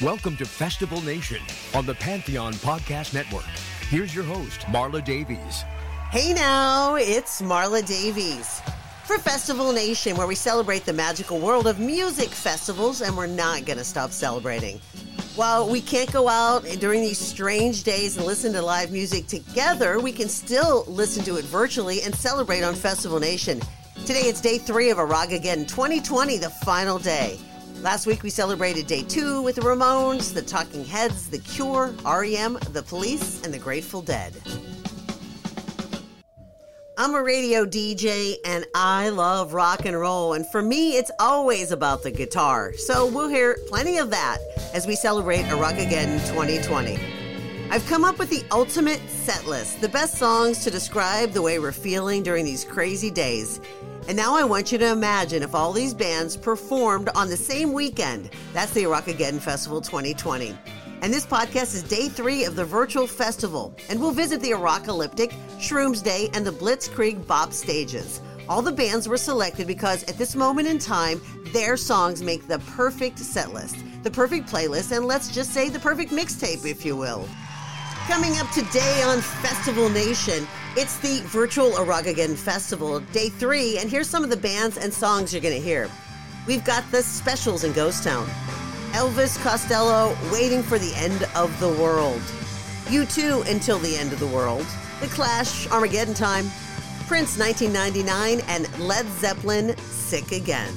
Welcome to Festival Nation on the Pantheon Podcast Network. Here's your host, Marla Davies. Hey now, it's Marla Davies for Festival Nation, where we celebrate the magical world of music festivals, and we're not going to stop celebrating. While we can't go out during these strange days and listen to live music together, we can still listen to it virtually and celebrate on Festival Nation. Today it's day three of Aragageddon 2020, the final day. Last week we celebrated day two with the Ramones, the Talking Heads, The Cure, REM, The Police, and The Grateful Dead. I'm a radio DJ and I love rock and roll, and for me, it's always about the guitar. So we'll hear plenty of that as we celebrate Aragageddon 2020. I've come up with the ultimate set list, the best songs to describe the way we're feeling during these crazy days. And now I want you to imagine if all these bands performed on the same weekend. That's the Aragageddon Festival 2020. And this podcast is day three of the virtual festival. And we'll visit the Aracalyptic, Shrooms Day, and the Blitzkrieg Bop stages. All the bands were selected because at this moment in time, their songs make the perfect set list, the perfect playlist, and let's just say the perfect mixtape, if you will. Coming up today on Festival Nation, it's the virtual Aragageddon Festival, day three, and here's some of the bands and songs you're going to hear. We've got the specials in Ghost Town, Elvis Costello, Waiting for the End of the World, U2 Until the End of the World, The Clash, Armageddon Time, Prince 1999, and Led Zeppelin, Sick Again.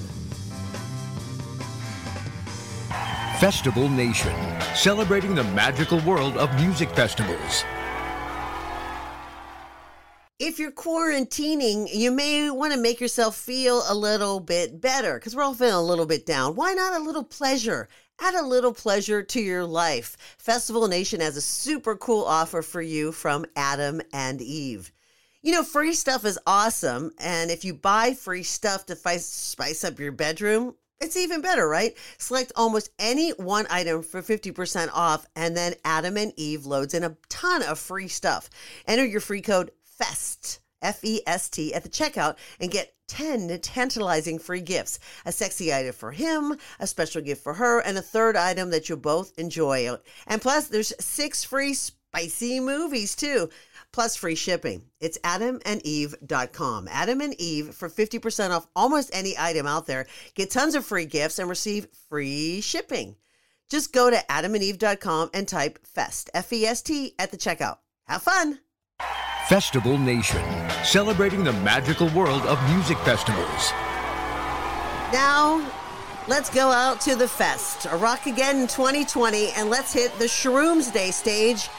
Festival Nation, celebrating the magical world of music festivals. If you're quarantining, you may want to make yourself feel a little bit better because we're all feeling a little bit down. Why not a little pleasure? Add a little pleasure to your life. Festival Nation has a super cool offer for you from Adam and Eve. You know, free stuff is awesome. And if you buy free stuff to spice up your bedroom, it's even better, right? Select almost any one item for 50% off, and then Adam and Eve loads in a ton of free stuff. Enter your free code FEST, F E S T, at the checkout and get 10 tantalizing free gifts a sexy item for him, a special gift for her, and a third item that you'll both enjoy. And plus, there's six free spicy movies too plus free shipping. It's adamandeve.com. Adam and Eve for 50% off almost any item out there. Get tons of free gifts and receive free shipping. Just go to adamandeve.com and type FEST, F E S T, at the checkout. Have fun! Festival Nation, celebrating the magical world of music festivals. Now, let's go out to the fest. A rock again in 2020, and let's hit the Shrooms Day stage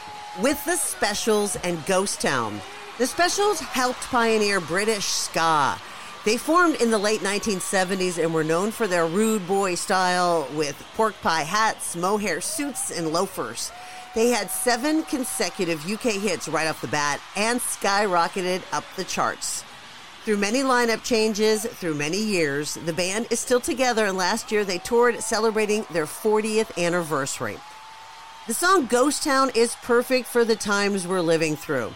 with the Specials and Ghost Town. The Specials helped pioneer British ska. They formed in the late 1970s and were known for their rude boy style with pork pie hats, mohair suits, and loafers. They had seven consecutive UK hits right off the bat and skyrocketed up the charts. Through many lineup changes, through many years, the band is still together, and last year they toured celebrating their 40th anniversary. The song Ghost Town is perfect for the times we're living through.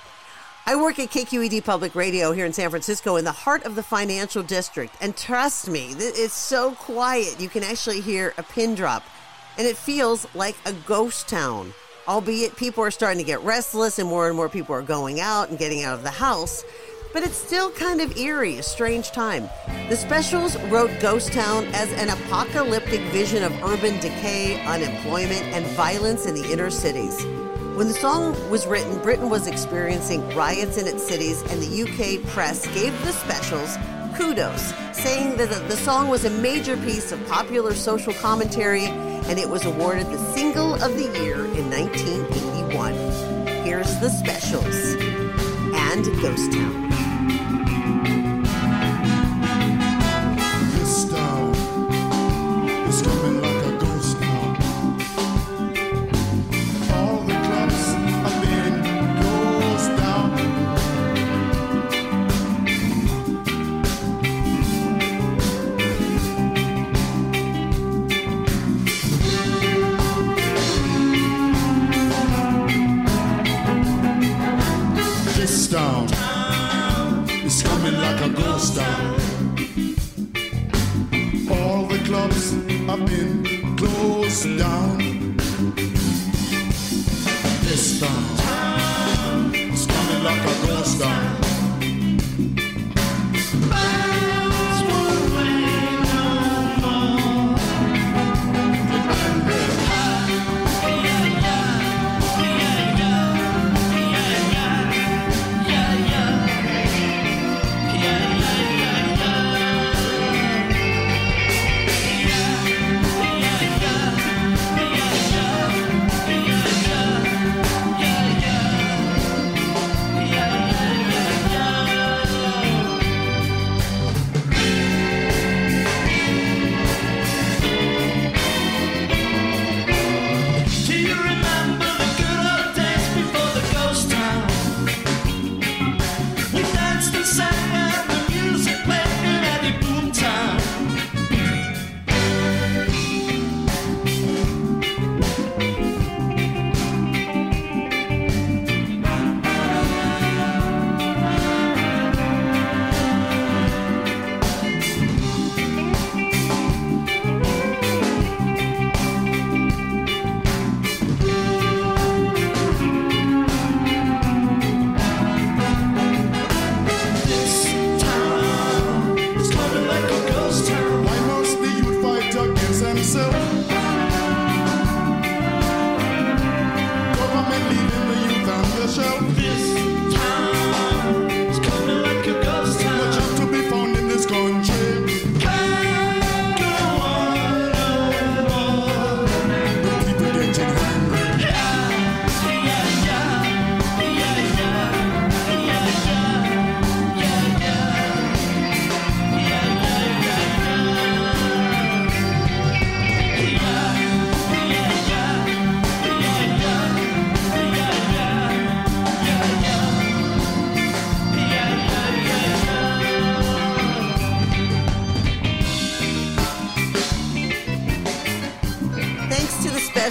I work at KQED Public Radio here in San Francisco in the heart of the financial district. And trust me, it's so quiet you can actually hear a pin drop. And it feels like a ghost town. Albeit people are starting to get restless and more and more people are going out and getting out of the house. But it's still kind of eerie, a strange time. The Specials wrote Ghost Town as an apocalyptic vision of urban decay, unemployment, and violence in the inner cities. When the song was written, Britain was experiencing riots in its cities, and the UK press gave the Specials kudos, saying that the song was a major piece of popular social commentary and it was awarded the Single of the Year in 1981. Here's the Specials and Ghost Town. is coming like a ghost town. All the clubs have been closed down. This time.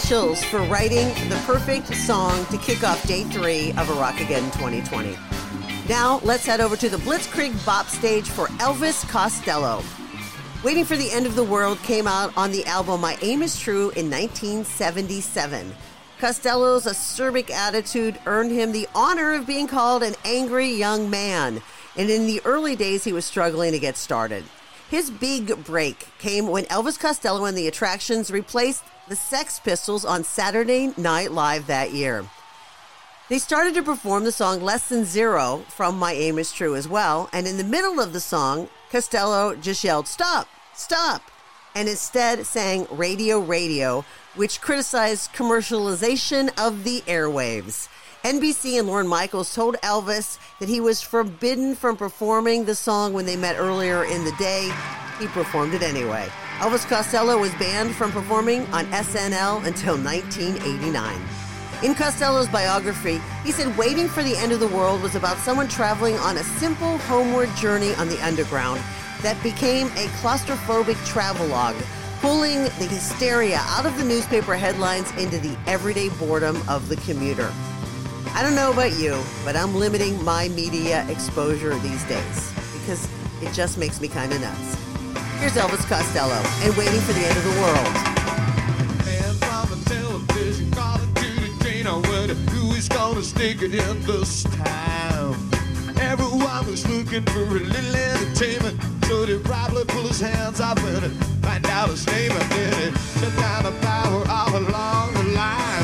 Chills for writing the perfect song to kick off day three of A Rock Again 2020. Now, let's head over to the Blitzkrieg Bop stage for Elvis Costello. Waiting for the End of the World came out on the album My Aim is True in 1977. Costello's acerbic attitude earned him the honor of being called an angry young man, and in the early days he was struggling to get started. His big break came when Elvis Costello and the Attractions replaced the Sex Pistols on Saturday Night Live that year. They started to perform the song Less Than Zero from My Aim Is True as well, and in the middle of the song, Costello just yelled, Stop! Stop! and instead sang Radio Radio, which criticized commercialization of the airwaves. NBC and Lorne Michaels told Elvis that he was forbidden from performing the song when they met earlier in the day. He performed it anyway. Elvis Costello was banned from performing on SNL until 1989. In Costello's biography, he said waiting for the end of the world was about someone traveling on a simple homeward journey on the underground that became a claustrophobic travelogue, pulling the hysteria out of the newspaper headlines into the everyday boredom of the commuter. I don't know about you, but I'm limiting my media exposure these days because it just makes me kind of nuts. Here's Elvis Costello and Waiting for the End of the World. Who is gonna stick it in this time? Everyone was looking for a little entertainment. So they probably pull his hands when they find out his name. And then he shut down the power all along the line.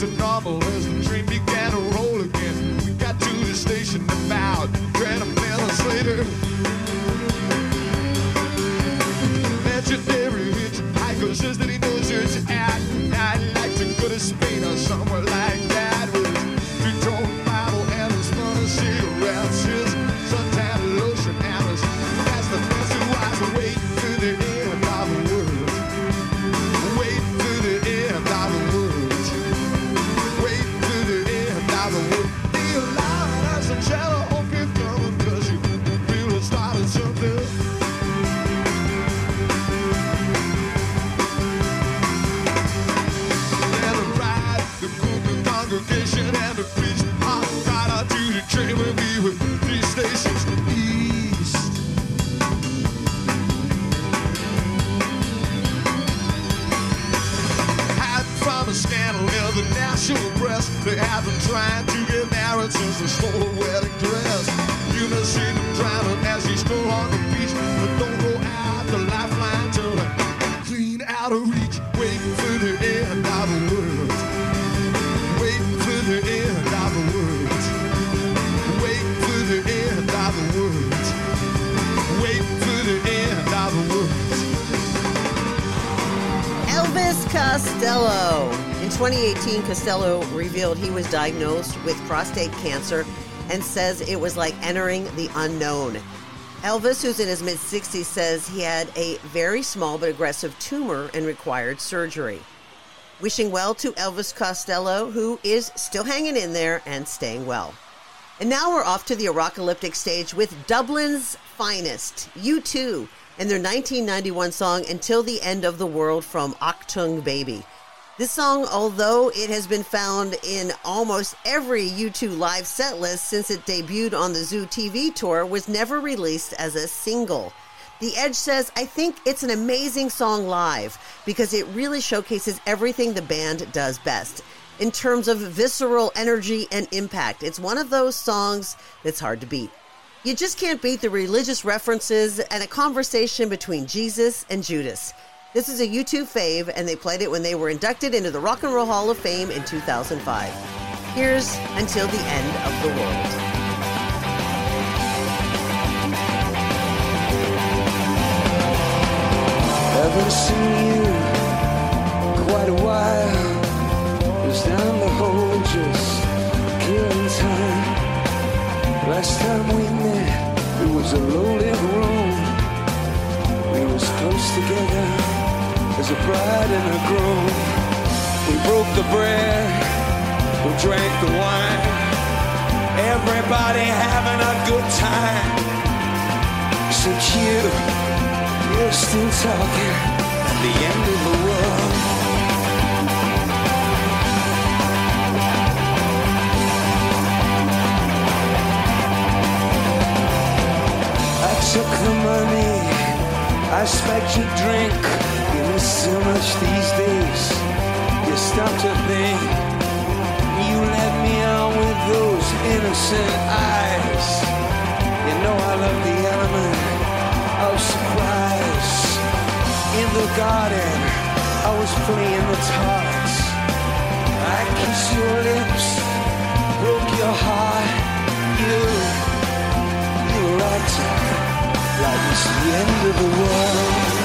To normal as the train began to roll again. We got to the station about 20 minutes later. Legendary hitchhiker says that They have trying to get married since they stole a wedding dress. You may see them drowning as he stroll on the beach, but don't go out the lifeline till they're clean out of reach. Waiting for the end of the world. Waiting for the end of the world. Waiting for the end of the world. Waiting for the end of the world. Elvis Costello. In 2018, Costello revealed he was diagnosed with prostate cancer and says it was like entering the unknown. Elvis, who's in his mid 60s, says he had a very small but aggressive tumor and required surgery. Wishing well to Elvis Costello, who is still hanging in there and staying well. And now we're off to the Arocalyptic stage with Dublin's finest, U2, and their 1991 song Until the End of the World from Achtung Baby. This song, although it has been found in almost every U2 live set list since it debuted on the Zoo TV tour, was never released as a single. The Edge says, I think it's an amazing song live because it really showcases everything the band does best in terms of visceral energy and impact. It's one of those songs that's hard to beat. You just can't beat the religious references and a conversation between Jesus and Judas. This is a U2 fave, and they played it when they were inducted into the Rock and Roll Hall of Fame in 2005. Here's Until the End of the World. Haven't seen you quite a while. Was down the hole just killing time. Last time we met, it was a lonely room. We was close together as a bride and a groom. We broke the bread, we drank the wine. Everybody having a good time. Except you. You're still talking at the end of the world. I took the money, I spiked your drink. You miss so much these days. You stop to think. You let me out with those innocent eyes. You know I love the element of surprise. In the garden, I was playing the tarts. I kissed your lips, broke your heart. You, you were acting like it's the end of the world.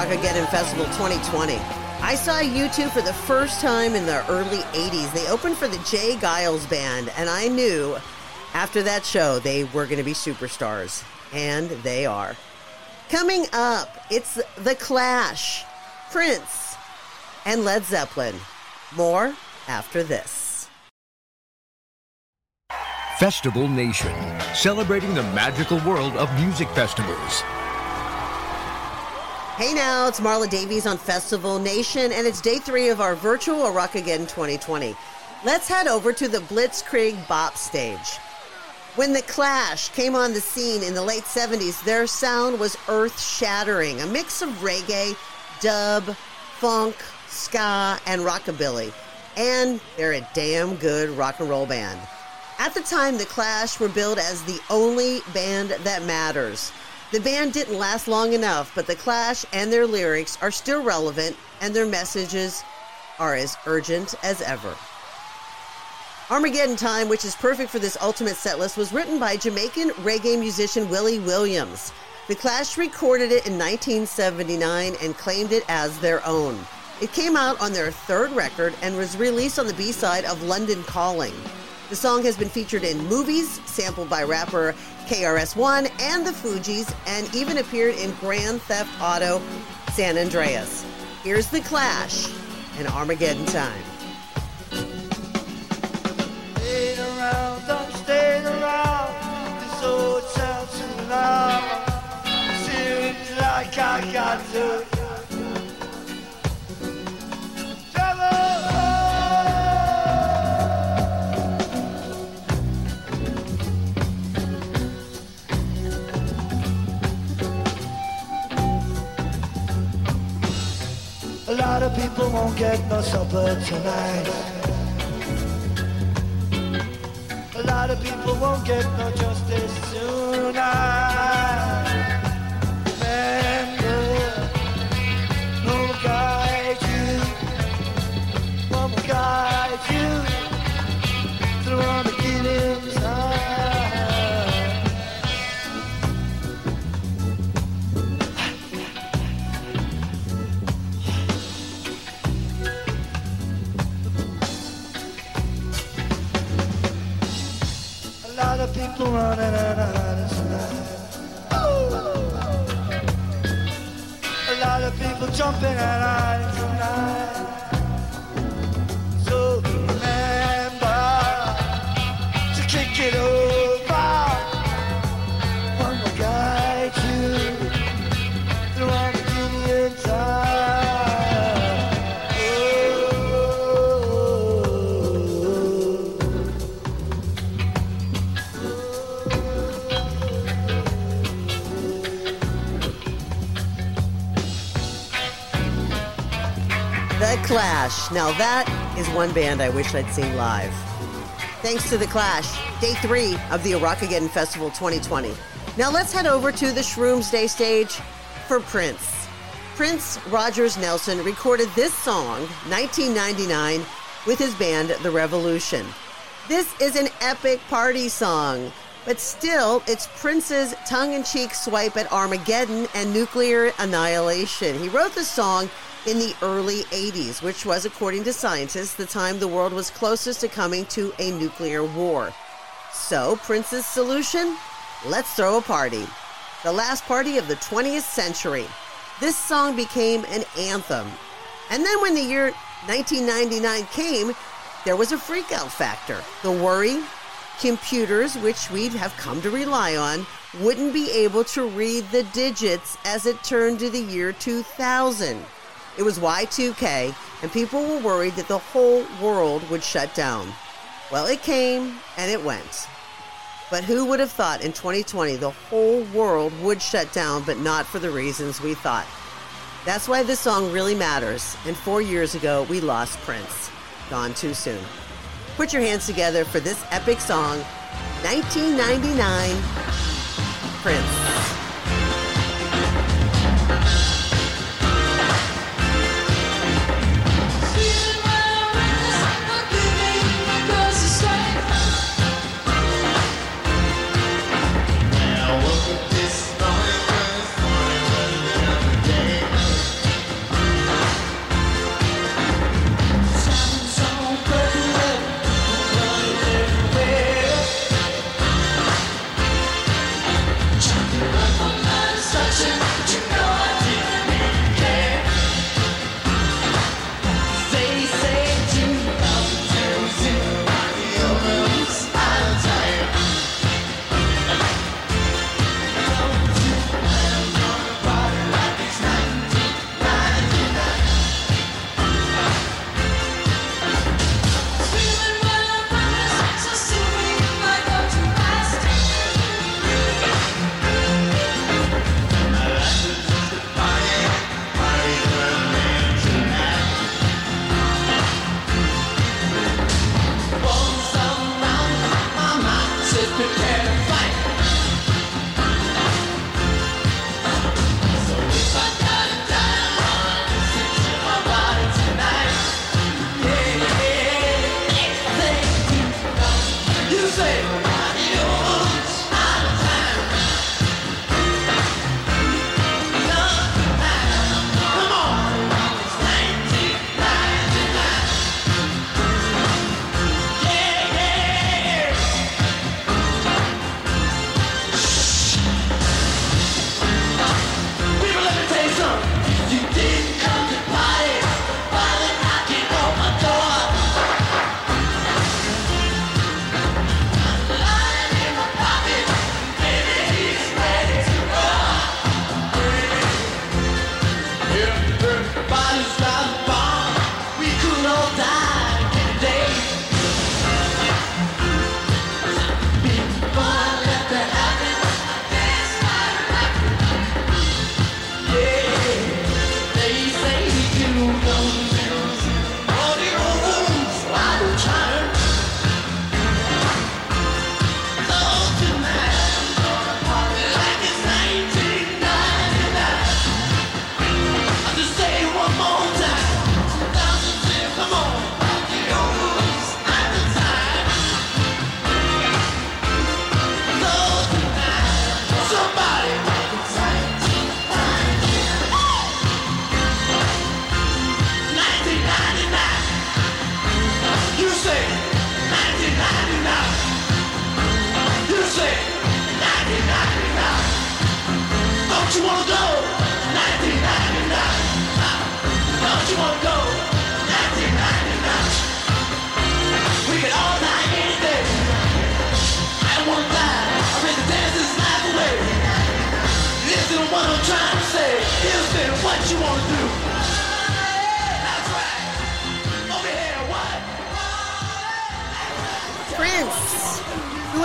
Armageddon Festival 2020. I saw U2 for the first time in the early 80s. They opened for the J. Geils Band, and I knew after that show they were going to be superstars. And they are. Coming up, it's The Clash, Prince, and Led Zeppelin. More after this. Festival Nation, celebrating the magical world of music festivals. Hey now, it's Marla Davies on Festival Nation, and it's day three of our virtual Rock Again 2020. Let's head over to the Blitzkrieg Bop stage. When The Clash came on the scene in the late 70s, their sound was earth shattering a mix of reggae, dub, funk, ska, and rockabilly. And they're a damn good rock and roll band. At the time, The Clash were billed as the only band that matters. The band didn't last long enough, but The Clash and their lyrics are still relevant and their messages are as urgent as ever. Armageddon Time, which is perfect for this ultimate setlist, was written by Jamaican reggae musician Willie Williams. The Clash recorded it in 1979 and claimed it as their own. It came out on their third record and was released on the B side of London Calling. The song has been featured in movies, sampled by rapper KRS-One and the Fugees, and even appeared in Grand Theft Auto San Andreas. Here's The Clash and Armageddon Time. Around, don't stay around. This old. Seems like I got to lot of people won't get no supper tonight. A lot of people won't get no justice tonight. Running tonight. A lot of people jumping and hiding tonight. Clash. Now that is one band I wish I'd seen live. Thanks to The Clash, day three of the Arakageddon Festival 2020. Now let's head over to the Shrooms Day stage for Prince. Prince Rogers Nelson recorded this song, 1999, with his band The Revolution. This is an epic party song, but still, it's Prince's tongue in cheek swipe at Armageddon and nuclear annihilation. He wrote the song in the early 80s, which was, according to scientists, the time the world was closest to coming to a nuclear war. So, Prince's solution? Let's throw a party. The last party of the 20th century. This song became an anthem. And then when the year 1999 came, there was a freakout factor. The worry computers, which we have come to rely on, wouldn't be able to read the digits as it turned to the year 2000. It was Y2K, and people were worried that the whole world would shut down. Well, it came and it went. But who would have thought in 2020 the whole world would shut down, but not for the reasons we thought? That's why this song really matters. And four years ago, we lost Prince. Gone too soon. Put your hands together for this epic song, 1999 Prince.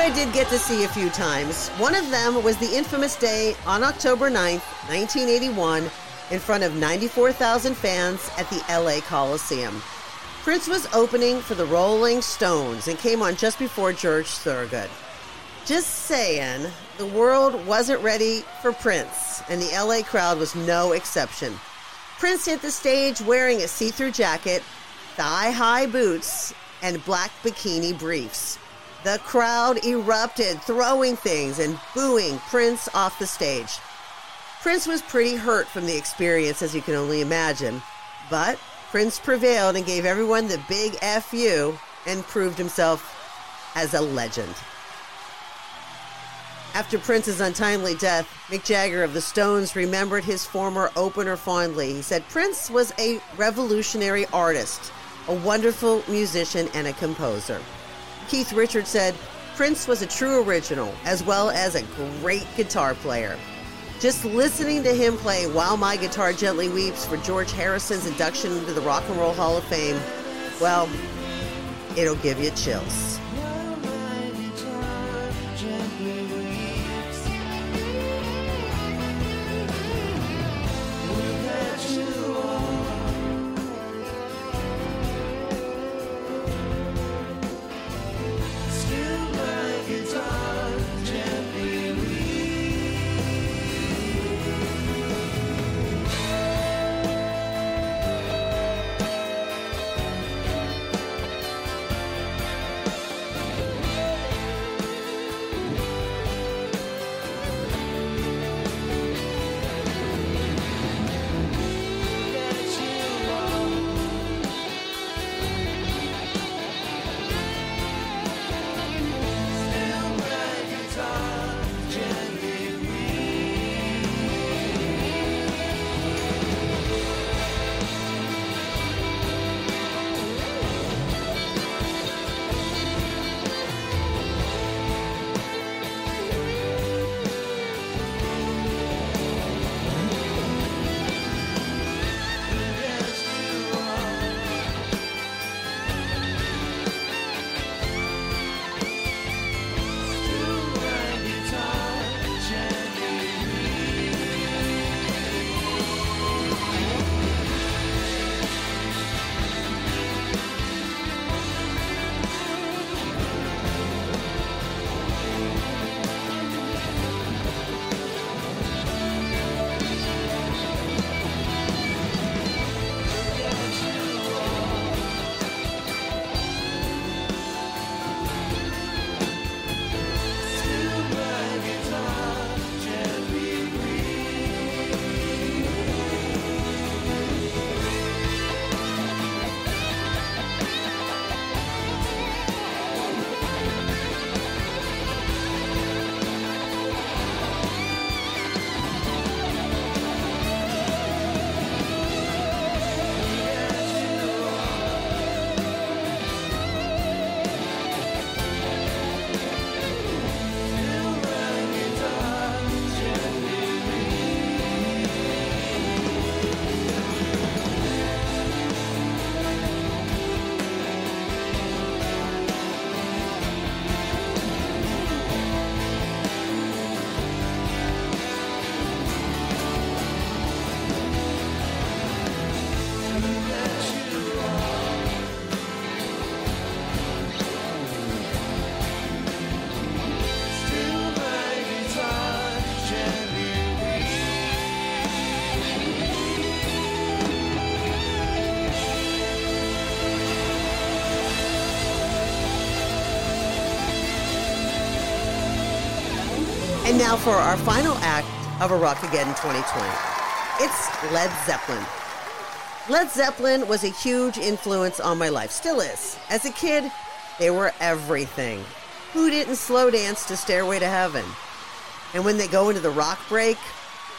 I did get to see a few times. One of them was the infamous day on October 9th, 1981, in front of 94,000 fans at the LA Coliseum. Prince was opening for the Rolling Stones and came on just before George Thorogood. Just saying, the world wasn't ready for Prince, and the LA crowd was no exception. Prince hit the stage wearing a see through jacket, thigh high boots, and black bikini briefs. The crowd erupted, throwing things and booing Prince off the stage. Prince was pretty hurt from the experience, as you can only imagine, but Prince prevailed and gave everyone the big FU and proved himself as a legend. After Prince's untimely death, Mick Jagger of the Stones remembered his former opener fondly. He said Prince was a revolutionary artist, a wonderful musician, and a composer. Keith Richards said Prince was a true original as well as a great guitar player. Just listening to him play While My Guitar Gently Weeps for George Harrison's induction into the Rock and Roll Hall of Fame, well, it'll give you chills. Now for our final act of A Rock Again 2020. It's Led Zeppelin. Led Zeppelin was a huge influence on my life, still is. As a kid, they were everything. Who didn't slow dance to Stairway to Heaven? And when they go into the rock break,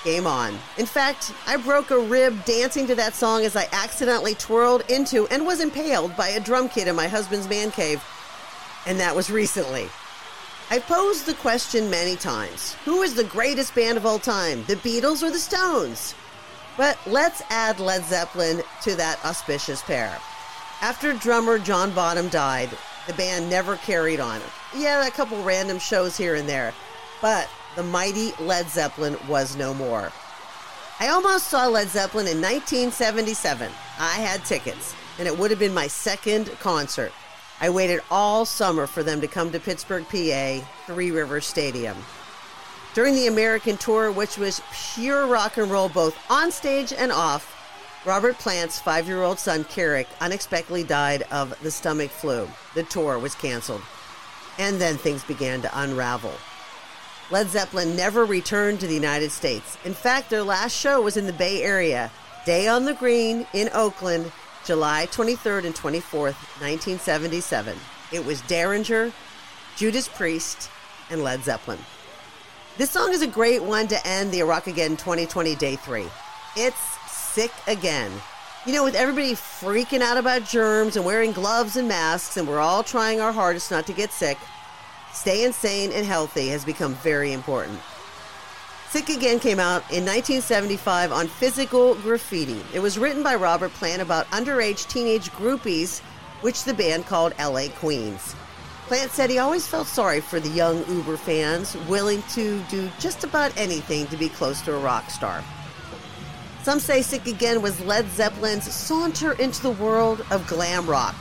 game on. In fact, I broke a rib dancing to that song as I accidentally twirled into and was impaled by a drum kit in my husband's man cave. And that was recently. I posed the question many times who is the greatest band of all time, the Beatles or the Stones? But let's add Led Zeppelin to that auspicious pair. After drummer John Bonham died, the band never carried on. Yeah, a couple random shows here and there, but the mighty Led Zeppelin was no more. I almost saw Led Zeppelin in 1977. I had tickets, and it would have been my second concert. I waited all summer for them to come to Pittsburgh, PA, Three Rivers Stadium. During the American tour, which was pure rock and roll both on stage and off, Robert Plant's five year old son, Karac, unexpectedly died of the stomach flu. The tour was canceled. And then things began to unravel. Led Zeppelin never returned to the United States. In fact, their last show was in the Bay Area, Day on the Green in Oakland, July 23rd and 24th, 1977. It was Derringer, Judas Priest, and Led Zeppelin. This song is a great one to end the Iraq Again 2020 Day 3. It's sick again. You know, with everybody freaking out about germs and wearing gloves and masks, and we're all trying our hardest not to get sick, staying sane and healthy has become very important. Sick Again came out in 1975 on Physical Graffiti. It was written by Robert Plant about underage teenage groupies, which the band called LA Queens. Plant said he always felt sorry for the young Uber fans, willing to do just about anything to be close to a rock star. Some say Sick Again was Led Zeppelin's saunter into the world of glam rock.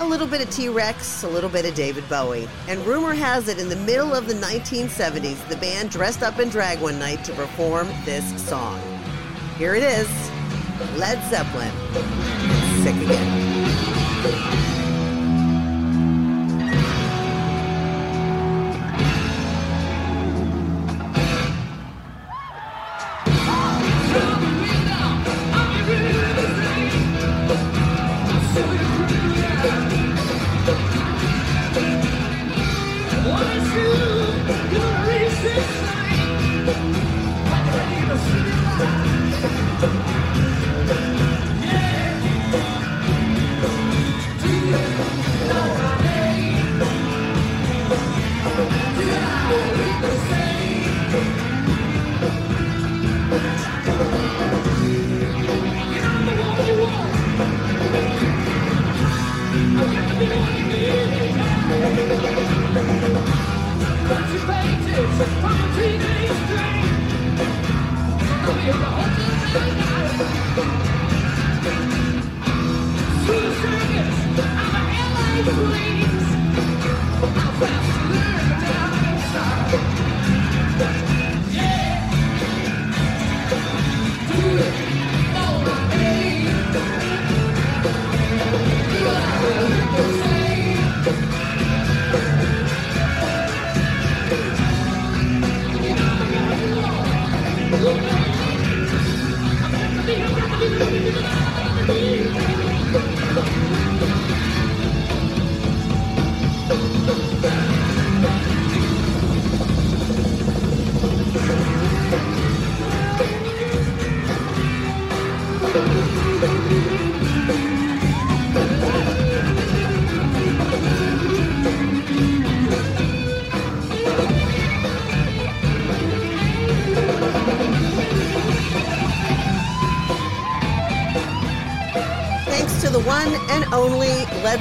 A little bit of T Rex, a little bit of David Bowie. And rumor has it in the middle of the 1970s, the band dressed up in drag one night to perform this song. Here it is Led Zeppelin, Sick Again.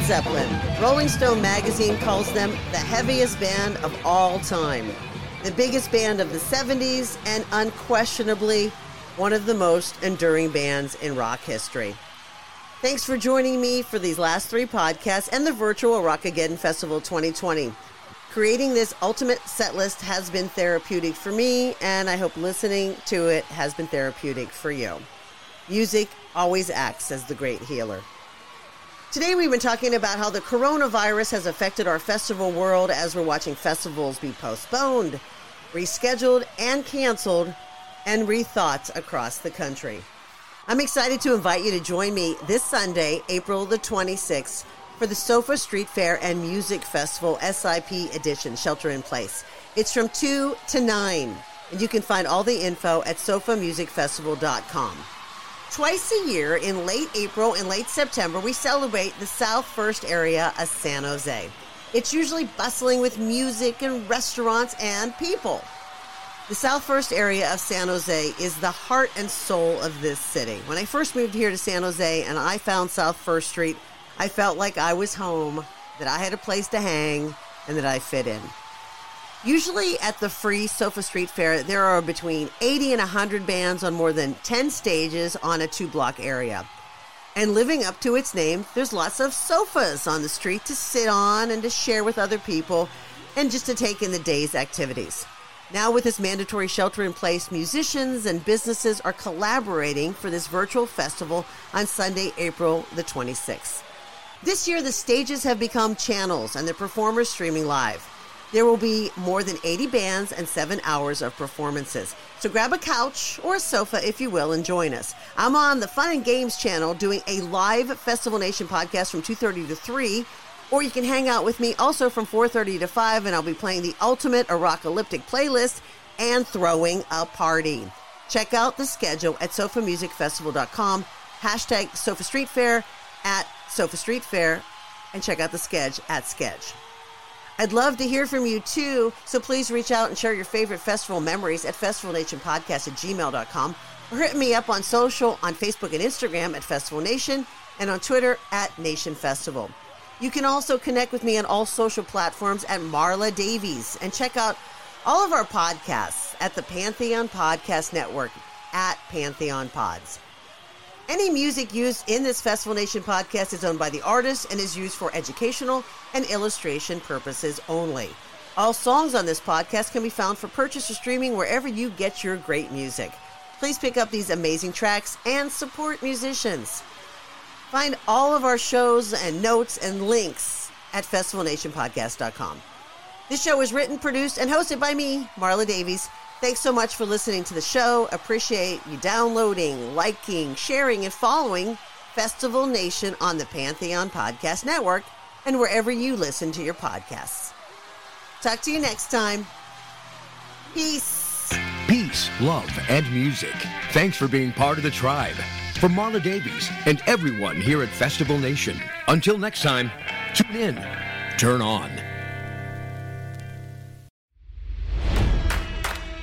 Zeppelin. Rolling Stone magazine calls them the heaviest band of all time, the biggest band of the 70s, and unquestionably one of the most enduring bands in rock history. Thanks for joining me for these last three podcasts and the virtual Rock Again Festival 2020. Creating this ultimate set list has been therapeutic for me, and I hope listening to it has been therapeutic for you. Music always acts as the great healer. Today, we've been talking about how the coronavirus has affected our festival world as we're watching festivals be postponed, rescheduled, and canceled, and rethought across the country. I'm excited to invite you to join me this Sunday, April the 26th, for the Sofa Street Fair and Music Festival SIP edition, Shelter in Place. It's from 2 to 9, and you can find all the info at sofamusicfestival.com. Twice a year in late April and late September, we celebrate the South First area of San Jose. It's usually bustling with music and restaurants and people. The South First area of San Jose is the heart and soul of this city. When I first moved here to San Jose and I found South First Street, I felt like I was home that I had a place to hang, and that I fit in. Usually at the free Sofa Street Fair, there are between 80 and 100 bands on more than 10 stages on a two block area. And living up to its name, there's lots of sofas on the street to sit on and to share with other people and just to take in the day's activities. Now, with this mandatory shelter in place, musicians and businesses are collaborating for this virtual festival on Sunday, April the 26th. This year, the stages have become channels and the performers streaming live. There will be more than 80 bands and seven hours of performances. So grab a couch or a sofa, if you will, and join us. I'm on the Fun and Games channel doing a live Festival Nation podcast from 2.30 to 3, or you can hang out with me also from 4.30 to 5, and I'll be playing the ultimate Arocalyptic playlist and throwing a party. Check out the schedule at sofamusicfestival.com, hashtag Sofa Street Fair at Sofa Street Fair, and check out the sketch at Sketch. I'd love to hear from you too, so please reach out and share your favorite festival memories at festivalnationpodcast at gmail.com or hit me up on social on Facebook and Instagram at Festival Nation and on Twitter at Nation Festival. You can also connect with me on all social platforms at Marla Davies and check out all of our podcasts at the Pantheon Podcast Network at Pantheon Pods. Any music used in this Festival Nation podcast is owned by the artist and is used for educational and illustration purposes only. All songs on this podcast can be found for purchase or streaming wherever you get your great music. Please pick up these amazing tracks and support musicians. Find all of our shows and notes and links at festivalnationpodcast.com. This show is written, produced, and hosted by me, Marla Davies. Thanks so much for listening to the show. Appreciate you downloading, liking, sharing, and following Festival Nation on the Pantheon Podcast Network and wherever you listen to your podcasts. Talk to you next time. Peace. Peace, love, and music. Thanks for being part of the tribe. For Marla Davies and everyone here at Festival Nation. Until next time, tune in, turn on.